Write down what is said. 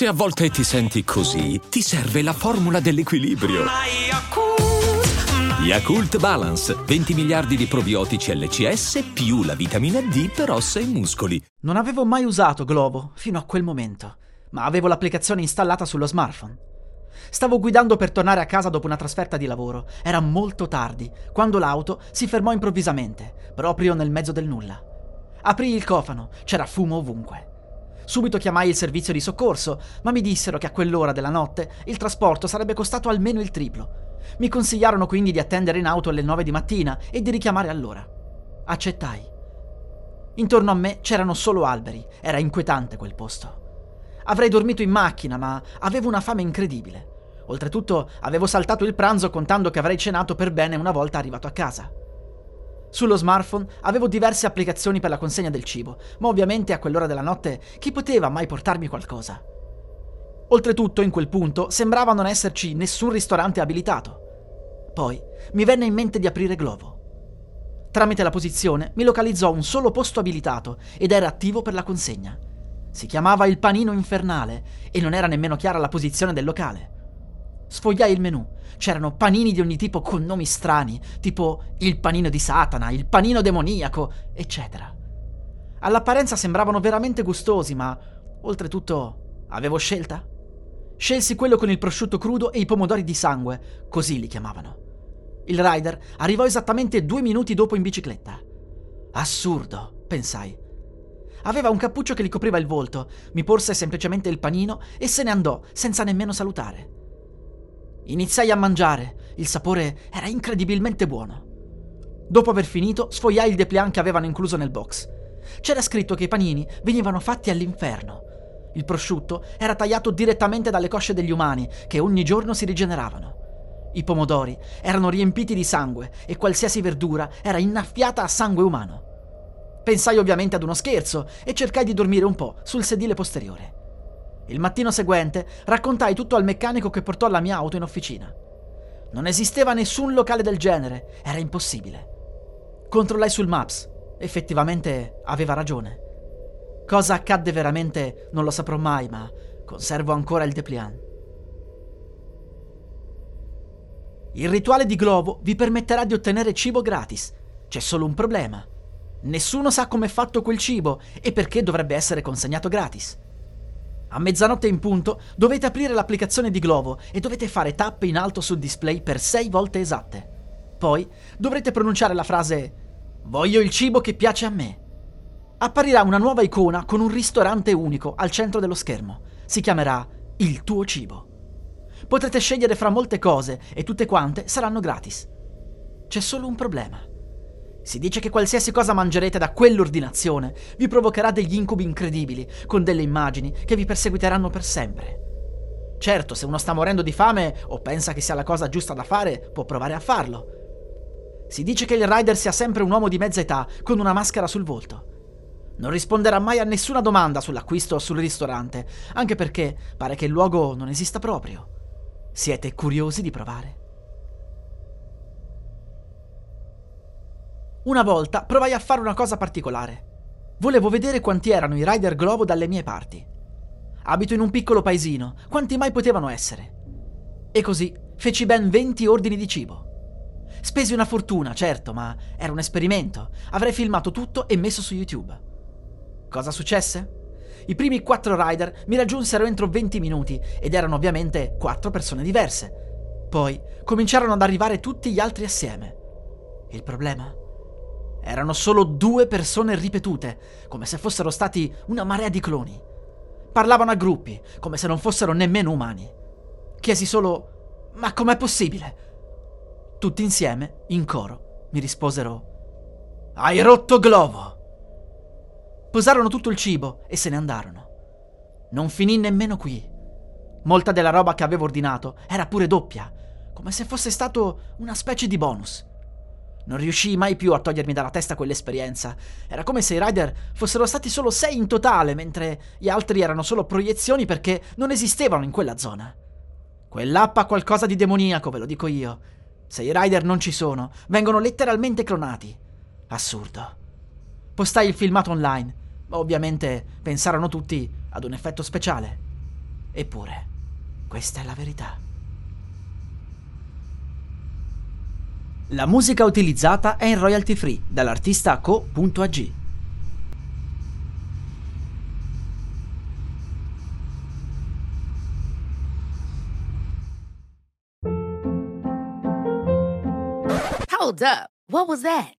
Se a volte ti senti così, ti serve la formula dell'equilibrio. Yakult Balance, 20 miliardi di probiotici LCS più la vitamina D per ossa e muscoli. Non avevo mai usato Glovo fino a quel momento, ma avevo l'applicazione installata sullo smartphone. Stavo guidando per tornare a casa dopo una trasferta di lavoro. Era molto tardi, quando l'auto si fermò improvvisamente, proprio nel mezzo del nulla. Aprì il cofano, c'era fumo ovunque. Subito chiamai il servizio di soccorso, ma mi dissero che a quell'ora della notte il trasporto sarebbe costato almeno il triplo mi consigliarono quindi di attendere in auto alle 9 di mattina e di richiamare all'ora. Accettai. Intorno a me c'erano solo alberi, era inquietante quel posto. Avrei dormito in macchina, ma avevo una fame incredibile. Oltretutto avevo saltato il pranzo contando che avrei cenato per bene una volta arrivato a casa. Sullo smartphone avevo diverse applicazioni per la consegna del cibo, ma ovviamente a quell'ora della notte chi poteva mai portarmi qualcosa? Oltretutto, in quel punto, sembrava non esserci nessun ristorante abilitato. Poi mi venne in mente di aprire Glovo. Tramite la posizione mi localizzò un solo posto abilitato ed era attivo per la consegna. Si chiamava il Panino Infernale e non era nemmeno chiara la posizione del locale. Sfogliai il menù. C'erano panini di ogni tipo con nomi strani, tipo il panino di Satana, il panino demoniaco, eccetera. All'apparenza sembravano veramente gustosi, ma oltretutto avevo scelta? Scelsi quello con il prosciutto crudo e i pomodori di sangue, così li chiamavano. Il rider arrivò esattamente due minuti dopo in bicicletta. Assurdo, pensai. Aveva un cappuccio che gli copriva il volto, mi porse semplicemente il panino e se ne andò, senza nemmeno salutare. Iniziai a mangiare, il sapore era incredibilmente buono. Dopo aver finito, sfogliai il dépliant che avevano incluso nel box. C'era scritto che i panini venivano fatti all'inferno il prosciutto era tagliato direttamente dalle cosce degli umani, che ogni giorno si rigeneravano. I pomodori erano riempiti di sangue e qualsiasi verdura era innaffiata a sangue umano. Pensai ovviamente ad uno scherzo e cercai di dormire un po' sul sedile posteriore. Il mattino seguente raccontai tutto al meccanico che portò la mia auto in officina. Non esisteva nessun locale del genere, era impossibile. Controllai sul Maps, effettivamente aveva ragione. Cosa accadde veramente non lo saprò mai, ma conservo ancora il dépliant. Il rituale di Glovo vi permetterà di ottenere cibo gratis. C'è solo un problema. Nessuno sa come è fatto quel cibo e perché dovrebbe essere consegnato gratis. A mezzanotte in punto dovete aprire l'applicazione di Glovo e dovete fare tappe in alto sul display per sei volte esatte. Poi dovrete pronunciare la frase Voglio il cibo che piace a me apparirà una nuova icona con un ristorante unico al centro dello schermo. Si chiamerà Il tuo cibo. Potrete scegliere fra molte cose e tutte quante saranno gratis. C'è solo un problema. Si dice che qualsiasi cosa mangerete da quell'ordinazione vi provocherà degli incubi incredibili, con delle immagini che vi perseguiteranno per sempre. Certo, se uno sta morendo di fame o pensa che sia la cosa giusta da fare, può provare a farlo. Si dice che il rider sia sempre un uomo di mezza età, con una maschera sul volto. Non risponderà mai a nessuna domanda sull'acquisto o sul ristorante, anche perché pare che il luogo non esista proprio. Siete curiosi di provare? Una volta provai a fare una cosa particolare. Volevo vedere quanti erano i Rider Globo dalle mie parti. Abito in un piccolo paesino, quanti mai potevano essere? E così feci ben 20 ordini di cibo. Spesi una fortuna, certo, ma era un esperimento. Avrei filmato tutto e messo su YouTube. Cosa successe? I primi quattro rider mi raggiunsero entro 20 minuti ed erano ovviamente quattro persone diverse. Poi cominciarono ad arrivare tutti gli altri assieme. Il problema? Erano solo due persone ripetute, come se fossero stati una marea di cloni. Parlavano a gruppi, come se non fossero nemmeno umani. Chiesi solo: Ma com'è possibile? Tutti insieme, in coro, mi risposero: Hai rotto Glovo! Posarono tutto il cibo e se ne andarono. Non finì nemmeno qui. Molta della roba che avevo ordinato era pure doppia, come se fosse stato una specie di bonus. Non riuscii mai più a togliermi dalla testa quell'esperienza. Era come se i rider fossero stati solo sei in totale, mentre gli altri erano solo proiezioni perché non esistevano in quella zona. Quell'app ha qualcosa di demoniaco, ve lo dico io. Se i rider non ci sono, vengono letteralmente clonati. Assurdo. Postai il filmato online, ma ovviamente pensarono tutti ad un effetto speciale. Eppure, questa è la verità. La musica utilizzata è in royalty free dall'artista co.ag. Hold up. What was that?